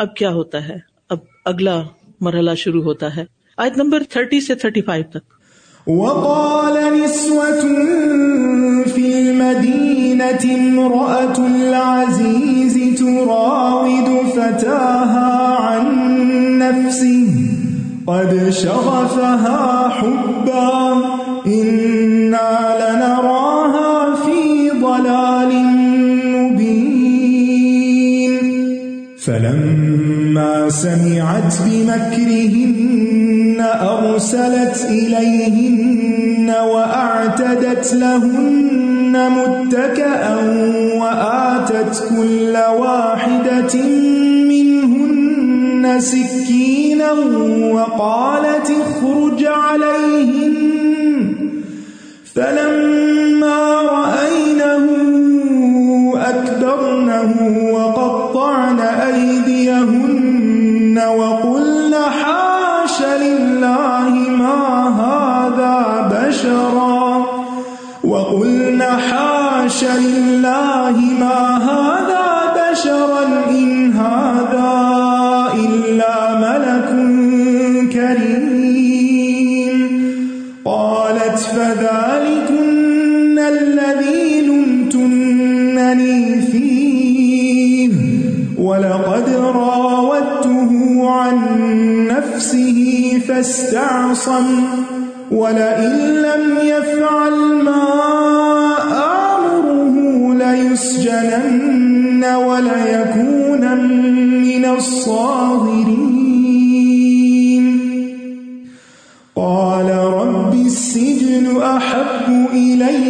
اب کیا ہوتا ہے؟ اب اگلا مرحلہ شروع ہوتا ہے۔ آیت نمبر تھرٹی سے تھرٹی فائیو تک۔ وقال نسوة في المدينة امرأة العزيز تراود فتاها عن نفسه، قد شغفها حبا إنا فلما سمعت بمكرهن أرسلت إليهن وأعتدت لهن متكأا وآتت كل واحدة منهن سكينا وقالت اخرج عليهن فلما رأينه أكبرنه وقطعن أيديهن وقلن حاش لله ما هذا بشرا. وقلن حاش لله نفسه فاستعصم ولئن لم يفعل ما آمره ليسجنن وليكون من الصاغرين. قال رب السجن أحب إلي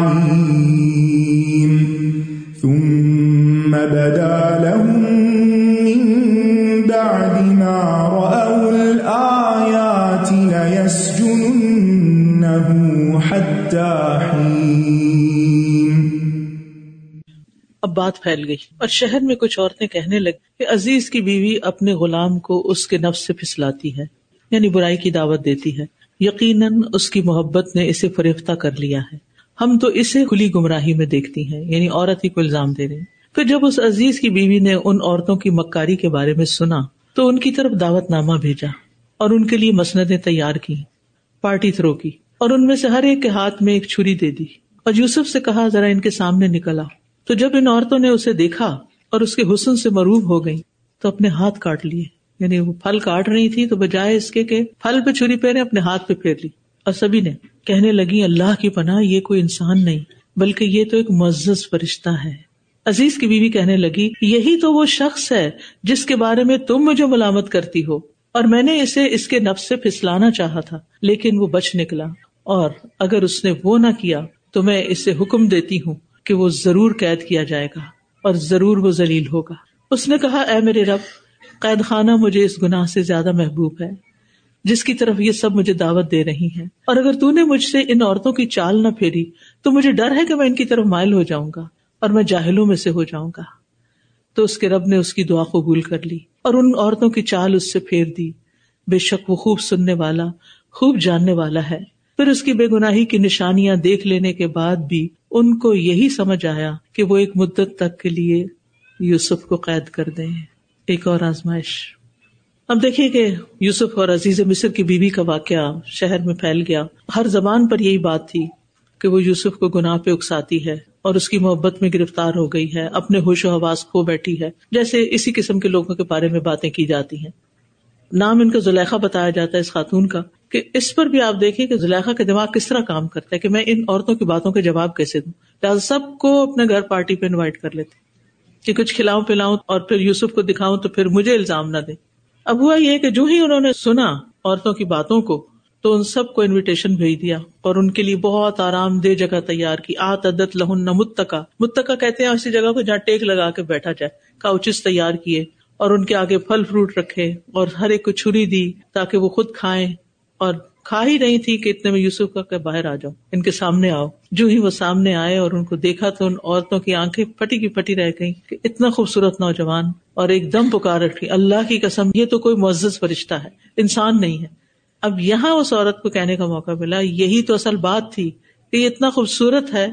اب بات پھیل گئی اور شہر میں کچھ عورتیں کہنے لگی کہ عزیز کی بیوی اپنے غلام کو اس کے نفس سے پھسلاتی ہے یعنی برائی کی دعوت دیتی ہے۔ یقیناً اس کی محبت نے اسے فریفتہ کر لیا ہے۔ ہم تو اسے کھلی گمراہی میں دیکھتی ہیں یعنی عورت ہی کو الزام دے رہے پھر جب اس عزیز کی بیوی نے ان عورتوں کی مکاری کے بارے میں سنا، تو ان کی طرف دعوت نامہ بھیجا اور ان کے لیے مسندیں تیار کی پارٹی تھرو کی اور ان میں سے ہر ایک کے ہاتھ میں ایک چھری دے دی۔ اور یوسف سے کہا، ذرا ان کے سامنے نکلا تو جب ان عورتوں نے اسے دیکھا اور اس کے حسن سے مروب ہو گئی، تو اپنے ہاتھ کاٹ لیے۔ یعنی وہ پھل کاٹ رہی تھی تو بجائے اس کے کہ پھل پہ چھری پہنے اپنے ہاتھ پہ پھیر لی۔ اور سبھی نے کہنے لگی، اللہ کی پناہ یہ کوئی انسان نہیں، بلکہ یہ تو ایک معزز فرشتہ ہے۔ عزیز کی بیوی کہنے لگی، یہی تو وہ شخص ہے جس کے بارے میں تم مجھے ملامت کرتی ہو۔ اور میں نے اسے اس کے نفس سے پھسلانا چاہا تھا، لیکن وہ بچ نکلا۔ اور اگر اس نے وہ نہ کیا، تو میں اسے حکم دیتی ہوں۔ کہ وہ ضرور قید کیا جائے گا اور ضرور وہ ذلیل ہوگا۔ اس نے کہا، اے میرے رب، قید خانہ مجھے اس گناہ سے زیادہ محبوب ہے، جس کی طرف یہ سب مجھے دعوت دے رہی ہے اور اگر تو نے مجھ سے ان عورتوں کی چال نہ پھیری، تو مجھے ڈر ہے کہ میں ان کی طرف مائل ہو جاؤں گا اور میں جاہلوں میں سے ہو جاؤں گا۔ تو اس کے رب نے اس کی دعا قبول کر لی اور ان عورتوں کی چال اس سے پھیر دی۔ بے شک وہ خوب سننے والا، خوب جاننے والا ہے۔ پھر اس کی بے گناہی کی نشانیاں دیکھ لینے کے بعد بھی ان کو یہی سمجھ آیا کہ وہ ایک مدت تک کے لیے یوسف کو قید کر دیں۔ ایک اور آزمائش۔ اب دیکھیے کہ یوسف اور عزیز مصر کی بیوی کا واقعہ شہر میں پھیل گیا۔ ہر زبان پر یہی بات تھی کہ وہ یوسف کو گناہ پہ اکساتی ہے اور اس کی محبت میں گرفتار ہو گئی ہے، اپنے ہوش و حواس کھو بیٹھی ہے۔ جیسے اسی قسم کے لوگوں کے بارے میں باتیں کی جاتی ہیں۔ نام ان کا زلیخا بتایا جاتا ہے اس خاتون کا۔ کہ اس پر بھی آپ دیکھیں کہ زلیخا کا دماغ کس طرح کام کرتا ہے کہ میں ان عورتوں کی باتوں کے جواب کیسے دوں؟ لہٰذا سب کو اپنے گھر پارٹی پہ انوائٹ کر لیتے کہ کچھ کھلاؤں پلاؤں اور پھر یوسف کو دکھاؤں تو پھر مجھے الزام نہ دے اب ہوا یہ کہ جو ہی انہوں نے سنا عورتوں کی باتوں کو تو ان سب کو انویٹیشن بھیج دیا اور ان کے لیے بہت آرام دہ جگہ تیار کی۔ آت عدت لہن متکا۔ متکا کہتے ہیں اسی جگہ کو جہاں ٹیک لگا کے بیٹھا جائے، کاؤچز تیار کیے اور ان کے آگے پھل فروٹ رکھے اور ہر ایک کو چھری دی تاکہ وہ خود کھائیں۔ اور کھا ہی نہیں تھی کہ اتنے میں یوسف کا کہ باہر آ جاؤ، ان کے سامنے آؤ۔ جو ہی وہ سامنے آئے اور ان کو دیکھا تو ان عورتوں کی آنکھیں پھٹی کی پھٹی رہ گئی کہ اتنا خوبصورت نوجوان اور ایک دم پکار رکھی۔ اللہ کی قسم، یہ تو کوئی معزز فرشتہ ہے، انسان نہیں ہے۔ اب یہاں اس عورت کو کہنے کا موقع ملا، یہی تو اصل بات تھی کہ یہ اتنا خوبصورت ہے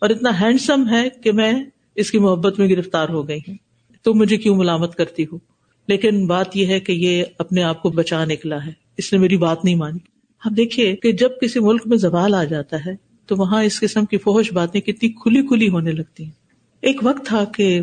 اور اتنا ہینڈسم ہے کہ میں اس کی محبت میں گرفتار ہو گئی ہوں۔ تو مجھے کیوں ملامت کرتی ہوں لیکن بات یہ ہے کہ یہ اپنے آپ کو بچا نکلا ہے۔ اس نے میری بات نہیں مانی۔ ہم دیکھیے کہ جب کسی ملک میں زوال آ جاتا ہے، تو وہاں اس قسم کی فوہش باتیں کتنی کھلی کھلی ہونے لگتی ہیں۔ ایک وقت تھا کہ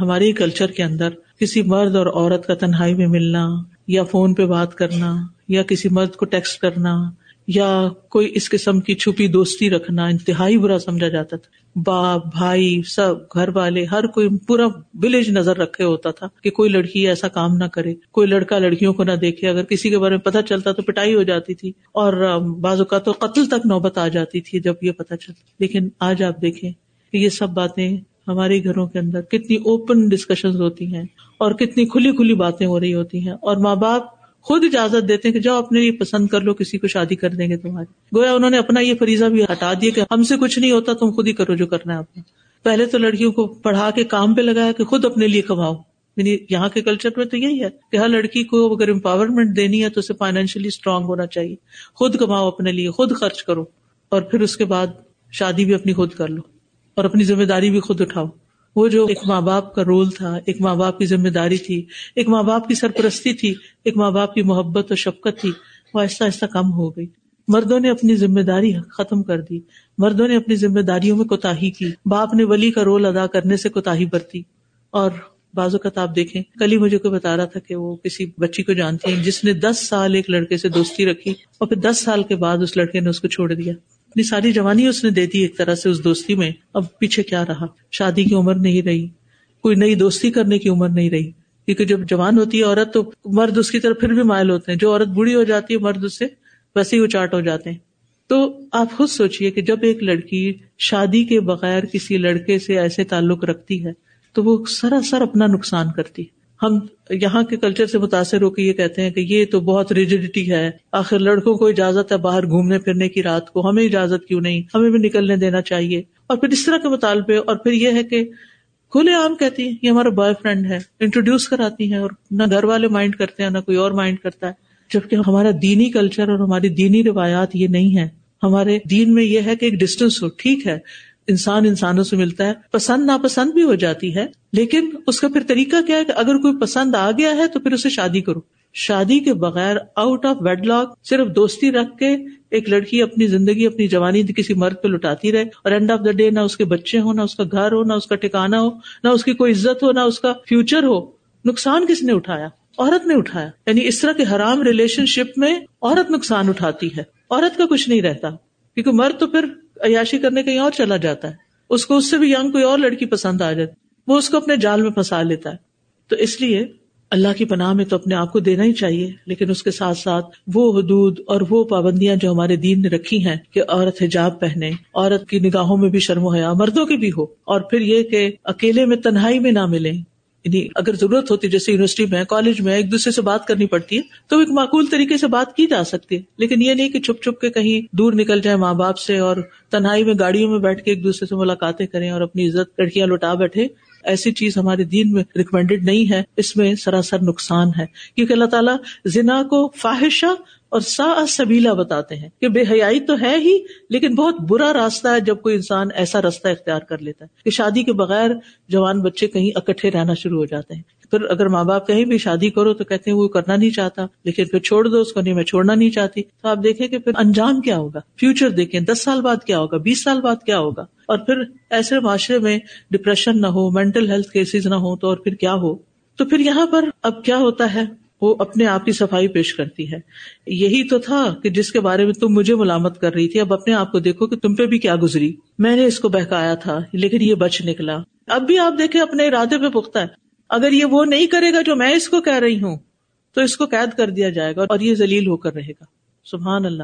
ہمارے کلچر کے اندر کسی مرد اور عورت کا تنہائی میں ملنا یا فون پہ بات کرنا یا کسی مرد کو ٹیکسٹ کرنا۔ یا کوئی اس قسم کی چھپی دوستی رکھنا انتہائی برا سمجھا جاتا تھا۔ باپ، بھائی، سب، گھر والے، ہر کوئی پورا ولیج نظر رکھے ہوتا تھا کہ کوئی لڑکی ایسا کام نہ کرے، کوئی لڑکا لڑکیوں کو نہ دیکھے۔ اگر کسی کے بارے میں پتا چلتا تو پٹائی ہو جاتی تھی اور بعض اوقات تو قتل تک نوبت آ جاتی تھی جب یہ پتا چلتا۔ لیکن آج آپ دیکھیں کہ یہ سب باتیں ہمارے گھروں کے اندر کتنی اوپن ڈسکشن ہوتی ہیں اور کتنی کھلی کھلی باتیں ہو رہی ہوتی ہیں اور ماں باپ خود اجازت دیتے ہیں کہ جاؤ اپنے لیے پسند کر لو، کسی کو شادی کر دیں گے تمہاری۔ گویا انہوں نے اپنا یہ فریضہ بھی ہٹا دیا کہ ہم سے کچھ نہیں ہوتا، تم خود ہی کرو جو کرنا ہے اپنا پہلے تو لڑکیوں کو پڑھا کے کام پہ لگایا کہ خود اپنے لیے کماؤ۔ یعنی یہاں کے کلچر میں تو یہی ہے کہ ہر لڑکی کو اگر امپاورمنٹ دینی ہے تو اسے فائنینشلی اسٹرانگ ہونا چاہیے۔ خود کماؤ اپنے لیے، خود خرچ کرو اور پھر اس کے بعد شادی بھی اپنی خود کر لو اور اپنی ذمہ داری بھی خود اٹھاؤ۔ وہ جو ایک ماں باپ کا رول تھا، ایک ماں باپ کی ذمہ داری تھی، ایک ماں باپ کی سرپرستی تھی، ایک ماں باپ کی محبت اور شفقت تھی، وہ آہستہ آہستہ کم ہو گئی۔ مردوں نے اپنی ذمہ داری ختم کر دی۔ مردوں نے اپنی ذمہ داریوں میں کوتا کی۔ باپ نے ولی کا رول ادا کرنے سے کوتا برتی۔ اور بازو کا آپ دیکھیں، کل ہی مجھے کوئی بتا رہا تھا کہ وہ کسی بچی کو جانتی ہیں، جس نے دس سال ایک لڑکے سے دوستی رکھی اور پھر دس سال کے بعد اس لڑکے نے اس کو چھوڑ دیا۔ اپنی ساری جوانی اس نے دے دی ایک طرح سے اس دوستی میں۔ اب پیچھے کیا رہا؟ شادی کی عمر نہیں رہی۔ کوئی نئی دوستی کرنے کی عمر نہیں رہی۔ کیونکہ جب جوان ہوتی ہے عورت تو مرد اس کی طرف پھر بھی مائل ہوتے ہیں۔ جو عورت بوڑھی ہو جاتی ہے مرد اس سے ویسے ہی اچاٹ ہو جاتے ہیں۔ تو آپ خود سوچیے کہ جب ایک لڑکی شادی کے بغیر کسی لڑکے سے ایسے تعلق رکھتی ہے تو وہ سراسر اپنا نقصان کرتی ہے۔ ہم یہاں کے کلچر سے متاثر ہو کے یہ کہتے ہیں کہ یہ تو بہت ریجڈیٹی ہے۔ آخر لڑکوں کو اجازت ہے باہر گھومنے پھرنے کی رات کو۔ ہمیں اجازت کیوں نہیں؟ ہمیں بھی نکلنے دینا چاہیے۔ اور پھر اس طرح کے مطالبے اور پھر یہ ہے کہ کھلے عام کہتی ہیں، یہ ہمارا بوائے فرینڈ ہے انٹروڈیوس کراتی ہیں اور نہ گھر والے مائنڈ کرتے ہیں، نہ کوئی اور مائنڈ کرتا ہے۔ جبکہ ہمارا دینی کلچر اور ہماری دینی روایات یہ نہیں ہے ہمارے دین میں یہ ہے کہ ایک ڈسٹینس ہو، ٹھیک ہے۔ انسان انسانوں سے ملتا ہے، پسند ناپسند بھی ہو جاتی ہے، لیکن اس کا پھر طریقہ کیا ہے کہ اگر کوئی پسند آ گیا ہے تو پھر اسے شادی کرو۔ شادی کے بغیر آؤٹ آف ویڈ لاک صرف دوستی رکھ کے ایک لڑکی اپنی زندگی، اپنی جوانی کسی مرد پہ لٹاتی رہے اور اینڈ آف دا ڈے نہ اس کے بچے ہو نہ اس کا گھر ہو، نہ اس کا ٹھکانا ہو، نہ اس کی کوئی عزت ہو، نہ اس کا فیوچر ہو۔ نقصان کس نے اٹھایا؟ عورت نے اٹھایا۔ یعنی اس طرح کے حرام ریلیشن شپ میں عورت نقصان اٹھاتی ہے۔ عورت کا کچھ نہیں رہتا۔ کیونکہ مرد تو پھر عیاشی کرنے کہیں اور چلا جاتا ہے۔ اس کو اس سے بھی ینگ کوئی اور لڑکی پسند آ جاتی وہ اس کو اپنے جال میں پھنسا لیتا ہے۔ تو اس لیے اللہ کی پناہ میں تو اپنے آپ کو دینا ہی چاہیے، لیکن اس کے ساتھ ساتھ وہ حدود اور وہ پابندیاں جو ہمارے دین نے رکھی ہیں کہ عورت حجاب پہنے، عورت کی نگاہوں میں بھی شرم و حیا، مردوں کی بھی ہو، اور پھر یہ کہ اکیلے میں تنہائی میں نہ ملے یعنی اگر ضرورت ہوتی جیسے یونیورسٹی میں، کالج میں ایک دوسرے سے بات کرنی پڑتی ہے، تو ایک معقول طریقے سے بات کی جا سکتی ہے۔ لیکن یہ نہیں کہ چھپ چھپ کے کہیں دور نکل جائے ماں باپ سے اور تنہائی میں گاڑیوں میں بیٹھ کے ایک دوسرے سے ملاقاتیں کریں اور اپنی عزت، لڑکیاں لوٹا بیٹھے۔ ایسی چیز ہمارے دین میں ریکمینڈیڈ نہیں ہے۔ اس میں سراسر نقصان ہے۔ کیونکہ اللہ تعالیٰ زنا کو فاحشہ اور سا سبیلا بتاتے ہیں کہ بے حیائی تو ہے ہی، لیکن بہت برا راستہ ہے جب کوئی انسان ایسا راستہ اختیار کر لیتا ہے کہ شادی کے بغیر جوان بچے کہیں اکٹھے رہنا شروع ہو جاتے ہیں۔ پھر اگر ماں باپ کہیں بھی شادی کرو تو کہتے ہیں وہ کرنا نہیں چاہتا، لیکن پھر چھوڑ دو، اس کو نہیں، میں چھوڑنا نہیں چاہتی۔ تو آپ دیکھیں کہ پھر انجام کیا ہوگا؟ فیوچر دیکھیں، دس سال بعد کیا ہوگا؟ بیس سال بعد کیا ہوگا؟ اور پھر ایسے معاشرے میں ڈپریشن نہ ہو مینٹل ہیلتھ کیسز نہ ہو تو اور پھر کیا ہو؟ تو پھر یہاں پر اب کیا ہوتا ہے؟ وہ اپنے آپ کی صفائی پیش کرتی ہے۔ یہی تو تھا کہ جس کے بارے میں تم مجھے ملامت کر رہی تھی، اب اپنے آپ کو دیکھو کہ تم پہ بھی کیا گزری۔ میں نے اس کو بہکایا تھا، لیکن یہ بچ نکلا۔ اب بھی آپ دیکھیں، اپنے ارادے پہ پختہ ہے۔ اگر یہ وہ نہیں کرے گا جو میں اس کو کہہ رہی ہوں، تو اس کو قید کر دیا جائے گا اور یہ ذلیل ہو کر رہے گا۔ سبحان اللہ۔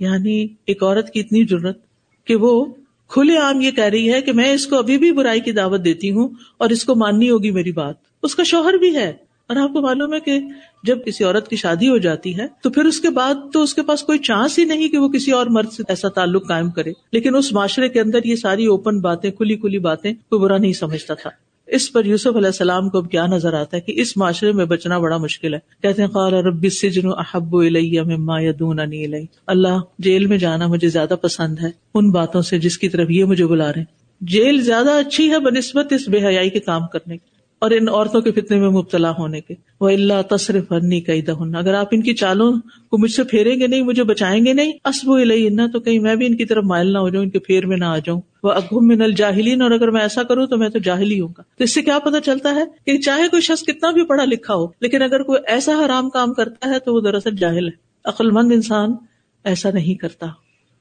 یعنی ایک عورت کی اتنی ضرورت کہ وہ کھلے عام یہ کہہ رہی ہے کہ میں اس کو ابھی بھی برائی کی دعوت دیتی ہوں اور اس کو ماننی ہوگی میری بات۔ اس کا شوہر بھی ہے۔ اور آپ کو معلوم ہے کہ جب کسی عورت کی شادی ہو جاتی ہے، تو پھر اس کے بعد تو اس کے پاس کوئی چانس ہی نہیں کہ وہ کسی اور مرد سے ایسا تعلق قائم کرے۔ لیکن اس معاشرے کے اندر یہ ساری اوپن باتیں، کھلی کھلی باتیں کوئی برا نہیں سمجھتا تھا۔ اس پر یوسف علیہ السلام کو اب کیا نظر آتا ہے کہ اس معاشرے میں بچنا بڑا مشکل ہے۔ کہتے ہیں، قال رب السجن احب الی مما الی۔ اللہ، جیل میں جانا مجھے زیادہ پسند ہے۔ ان باتوں سے جس کی طرف یہ مجھے بلا رہے ہیں۔ جیل زیادہ اچھی ہے بنسبت اس بے حیائی کے کام کرنے کی۔ اور ان عورتوں کے فتنے میں مبتلا ہونے کے۔ وہ اللہ تصرف انی کئی دہن اگر آپ ان کی چالوں کو مجھ سے پھیریں گے نہیں، مجھے بچائیں گے نہیں اسبو النا تو کہیں میں بھی ان کی طرف مائل نہ ہو جاؤں، ان کے پھیر میں نہ آ جاؤں۔ وہ اگم من الجاہلین اور اگر میں ایسا کروں تو میں تو جاہلی ہوں گا۔ تو اس سے کیا پتا چلتا ہے کہ چاہے کوئی شخص کتنا بھی پڑھا لکھا ہو، لیکن اگر کوئی ایسا حرام کام کرتا ہے تو وہ دراصل جاہل ہے۔ عقل مند انسان ایسا نہیں کرتا۔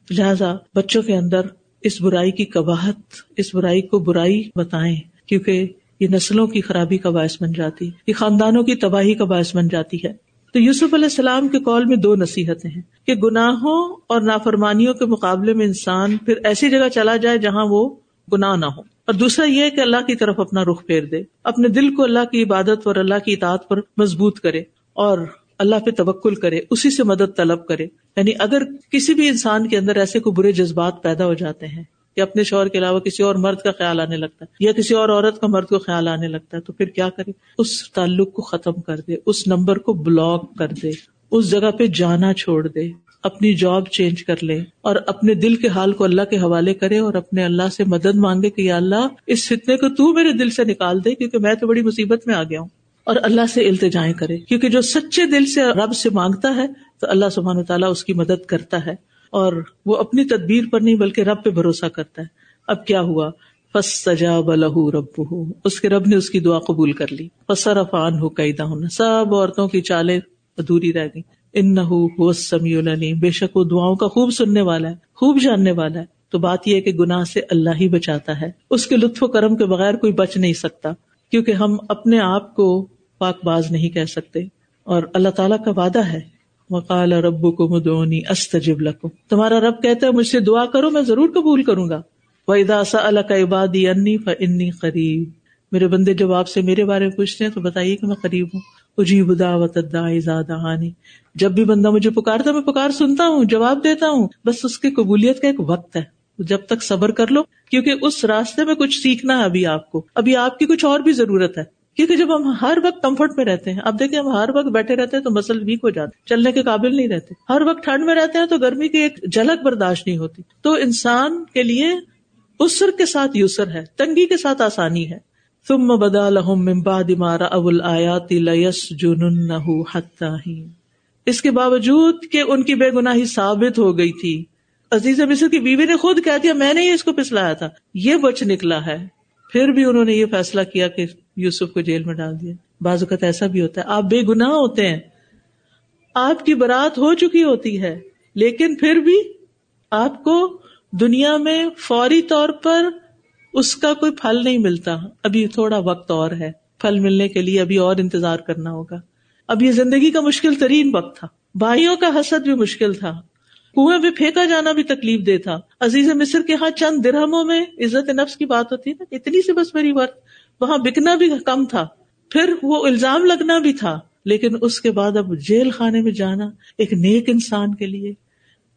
لہذا بچوں کے اندر اس برائی کی کباہت، اس برائی کو برائی بتائیں، کیونکہ یہ نسلوں کی خرابی کا باعث بن جاتی، یہ خاندانوں کی تباہی کا باعث بن جاتی ہے۔ تو یوسف علیہ السلام کے کال میں دو نصیحتیں ہیں کہ گناہوں اور نافرمانیوں کے مقابلے میں انسان پھر ایسی جگہ چلا جائے جہاں وہ گناہ نہ ہو۔ اور دوسرا یہ کہ اللہ کی طرف اپنا رخ پھیر دے، اپنے دل کو اللہ کی عبادت اور اللہ کی اطاعت پر مضبوط کرے اور اللہ پہ توکل کرے، اسی سے مدد طلب کرے۔ یعنی اگر کسی بھی انسان کے اندر ایسے کو برے جذبات پیدا ہو جاتے ہیں یا اپنے شوہر کے علاوہ کسی اور مرد کا خیال آنے لگتا ہے یا کسی اور عورت کا مرد کو خیال آنے لگتا ہے، تو پھر کیا کرے؟ اس تعلق کو ختم کر دے، اس نمبر کو بلاک کر دے، اس جگہ پہ جانا چھوڑ دے، اپنی جاب چینج کر لے اور اپنے دل کے حال کو اللہ کے حوالے کرے اور اپنے اللہ سے مدد مانگے کہ یا اللہ، اس فتنے کو تو میرے دل سے نکال دے کیونکہ میں تو بڑی مصیبت میں آ گیا ہوں۔ اور اللہ سے التجائیں کرے، کیونکہ جو سچے دل سے رب سے مانگتا ہے، تو اللہ سبحانہ تعالیٰ اس کی مدد کرتا ہے۔ اور وہ اپنی تدبیر پر نہیں بلکہ رب پہ بھروسہ کرتا ہے۔ اب کیا ہوا؟ فس سجا بلہ رب اس کے رب نے اس کی دعا قبول کر لی۔ فسر افان ہو قیدا ہونا سب عورتوں کی چالیں ادھوری رہ گئی ان نہ سمیع بے شک وہ دعاؤں کا خوب سننے والا ہے، خوب جاننے والا ہے۔ تو بات یہ ہے کہ گناہ سے اللہ ہی بچاتا ہے۔ اس کے لطف و کرم کے بغیر کوئی بچ نہیں سکتا، کیونکہ ہم اپنے آپ کو پاک باز نہیں کہہ سکتے۔ اور اللہ تعالیٰ کا وعدہ ہے وقال رب کو مدونی استجب لکم۔ تمہارا رب کہتا ہے مجھ سے دعا کرو، میں ضرور قبول کروں گا۔ وَإِذَا عبادی انی فنی قریب میرے بندے جب آپ سے میرے بارے میں پوچھتے ہیں تو بتائیے کہ میں قریب ہوں۔ اجیب دعوت الداعی جب بھی بندہ مجھے پکارتا میں پکار سنتا ہوں، جواب دیتا ہوں۔ بس اس کی قبولیت کا ایک وقت ہے۔ جب تک صبر کر لو، کیونکہ اس راستے میں کچھ سیکھنا ہے ابھی آپ کو۔ ابھی آپ کی کچھ اور بھی ضرورت ہے۔ کیونکہ جب ہم ہر وقت کمفرٹ میں رہتے ہیں، اب دیکھیں ہم ہر وقت بیٹھے رہتے ہیں تو مسل ویک ہو جاتے چلنے کے قابل نہیں رہتے۔ ہر وقت ٹھنڈ میں رہتے ہیں تو گرمی کی ایک جھلک برداشت نہیں ہوتی۔ تو انسان کے لیے اسر کے ساتھ یوسر ہے، تنگی کے ساتھ آسانی ہے۔ تم بدا لہم مارا ابل آیاتی لس جن اس کے باوجود کہ ان کی بے گناہی ثابت ہو گئی تھی۔ عزیز مصر کی بیوی نے خود کہہ دیا، میں نے ہی اس کو پسلایا تھا۔ یہ بچ نکلا ہے۔ پھر بھی انہوں نے یہ فیصلہ کیا کہ یوسف کو جیل میں ڈال دیا۔ بعض اوقات ایسا بھی ہوتا ہے۔ آپ بے گناہ ہوتے ہیں۔ آپ کی برات ہو چکی ہوتی ہے، لیکن پھر بھی آپ کو دنیا میں فوری طور پر اس کا کوئی پھل نہیں ملتا۔ ابھی تھوڑا وقت اور ہے۔ پھل ملنے کے لیے ابھی اور انتظار کرنا ہوگا۔ اب یہ زندگی کا مشکل ترین وقت تھا۔ بھائیوں کا حسد بھی مشکل تھا۔ کنویں میں پھینکا جانا بھی تکلیف دے تھا۔ عزیز مصر کے ہاں چند درہموں میں عزت نفس کی بات ہوتی ہے نا، اتنی سی بس میری بات۔ وہاں بکنا بھی کم تھا۔ پھر وہ الزام لگنا بھی تھا۔ لیکن اس کے بعد اب جیل خانے میں جانا ایک نیک انسان کے لیے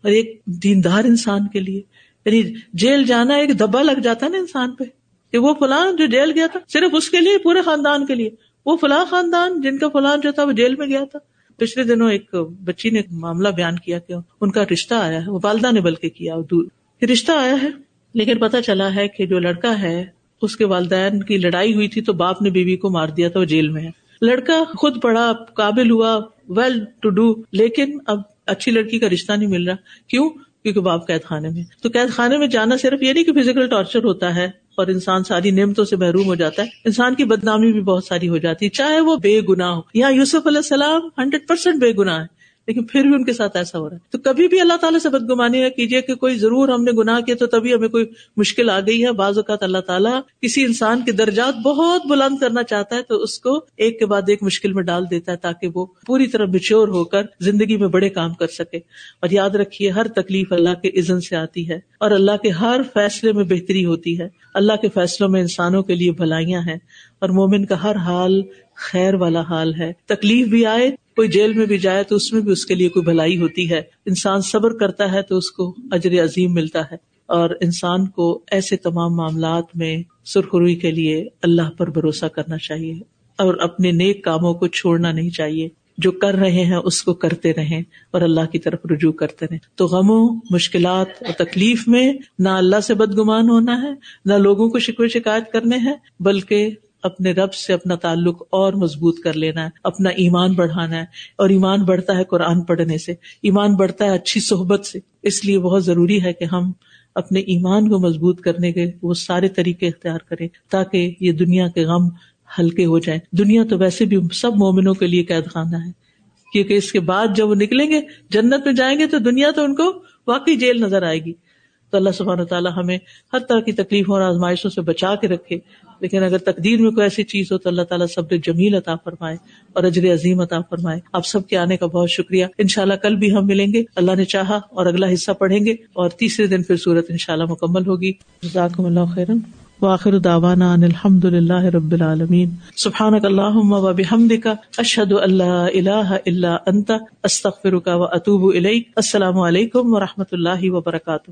اور ایک دیندار انسان کے لیے۔ یعنی جیل جانا ایک دبا لگ جاتا نا انسان پہ کہ وہ فلان جو جیل گیا تھا، صرف اس کے لیے پورے خاندان کے لیے۔ وہ فلاں خاندان جن کا فلان جو تھا وہ جیل میں گیا تھا۔ پچھلے دنوں ایک بچی نے معاملہ بیان کیا کہ ان کا رشتہ آیا ہے، وہ والدہ نے بلکہ کیا دور رشتہ آیا ہے۔ لیکن پتا چلا ہے کہ جو لڑکا ہے اس کے والدین کی لڑائی ہوئی تھی تو باپ نے بیوی کو مار دیا تھا، وہ جیل میں ہے۔ لڑکا خود پڑھا قابل ہوا ویل ٹو ڈو لیکن اب اچھی لڑکی کا رشتہ نہیں مل رہا۔ کیوں؟ کیونکہ باپ قید خانے میں۔ تو قید خانے میں جانا صرف یہ نہیں کہ فزیکل ٹارچر ہوتا ہے اور انسان ساری نعمتوں سے محروم ہو جاتا ہے۔ انسان کی بدنامی بھی بہت ساری ہو جاتی ہے، چاہے وہ بے گنا ہو۔ یہاں یوسف علیہ السلام ہنڈریڈ پرسینٹ بے گنا ہے۔ لیکن پھر بھی ان کے ساتھ ایسا ہو رہا ہے۔ تو کبھی بھی اللہ تعالیٰ سے بدگمانی نہ کیجیے کہ کوئی ضرور ہم نے گناہ کیا تو تبھی ہمیں کوئی مشکل آ گئی ہے۔ بعض اوقات اللہ تعالیٰ کسی انسان کے درجات بہت بلند کرنا چاہتا ہے تو اس کو ایک کے بعد ایک مشکل میں ڈال دیتا ہے تاکہ وہ پوری طرح بچور ہو کر زندگی میں بڑے کام کر سکے۔ اور یاد رکھیے، ہر تکلیف اللہ کے عزن سے آتی ہے اور اللہ کے ہر فیصلے میں بہتری ہوتی ہے۔ اللہ کے فیصلوں میں انسانوں کے لیے بھلائیاں ہیں اور مومن کا ہر حال خیر والا حال ہے۔ تکلیف بھی آئے کوئی جیل میں بھی جائے تو اس میں بھی اس کے لیے کوئی بھلائی ہوتی ہے۔ انسان صبر کرتا ہے تو اس کو اجر عظیم ملتا ہے۔ اور انسان کو ایسے تمام معاملات میں سرخروئی کے لیے اللہ پر بھروسہ کرنا چاہیے۔ اور اپنے نیک کاموں کو چھوڑنا نہیں چاہیے۔ جو کر رہے ہیں اس کو کرتے رہیں اور اللہ کی طرف رجوع کرتے رہیں۔ تو غموں، مشکلات اور تکلیف میں نہ اللہ سے بدگمان ہونا ہے، نہ لوگوں کو شکوے شکایت کرنے ہیں، بلکہ اپنے رب سے اپنا تعلق اور مضبوط کر لینا ہے، اپنا ایمان بڑھانا ہے۔ اور ایمان بڑھتا ہے قرآن پڑھنے سے۔ ایمان بڑھتا ہے اچھی صحبت سے۔ اس لیے بہت ضروری ہے کہ ہم اپنے ایمان کو مضبوط کرنے کے وہ سارے طریقے اختیار کریں تاکہ یہ دنیا کے غم ہلکے ہو جائیں۔ دنیا تو ویسے بھی سب مومنوں کے لیے قید خانہ ہے۔ کیونکہ اس کے بعد جب وہ نکلیں گے، جنت میں جائیں گے تو دنیا تو ان کو واقعی جیل نظر آئے گی۔ تو اللہ سبحانہ تعالیٰ ہمیں ہر طرح کی تکلیفوں اور آزمائشوں سے بچا کے رکھے۔ لیکن اگر تقدیر میں کوئی ایسی چیز ہو تو اللہ تعالیٰ صبر جمیل عطا فرمائے اور اجر عظیم عطا فرمائے۔ آپ سب کے آنے کا بہت شکریہ۔ ان شاء اللہ کل بھی ہم ملیں گے۔ اللہ نے چاہا اور اگلا حصہ پڑھیں گے اور تیسرے دن پھر صورت ان شاء اللہ مکمل ہوگی۔ اللہ خیرن واخر داوانا الحمد اللہ رب العالمین۔ سبحان اللہ و بحمد کا اللہ اللہ اللہ انت استخر کا و اطوب السلام علیکم و رحمۃ اللہ وبرکاتہ۔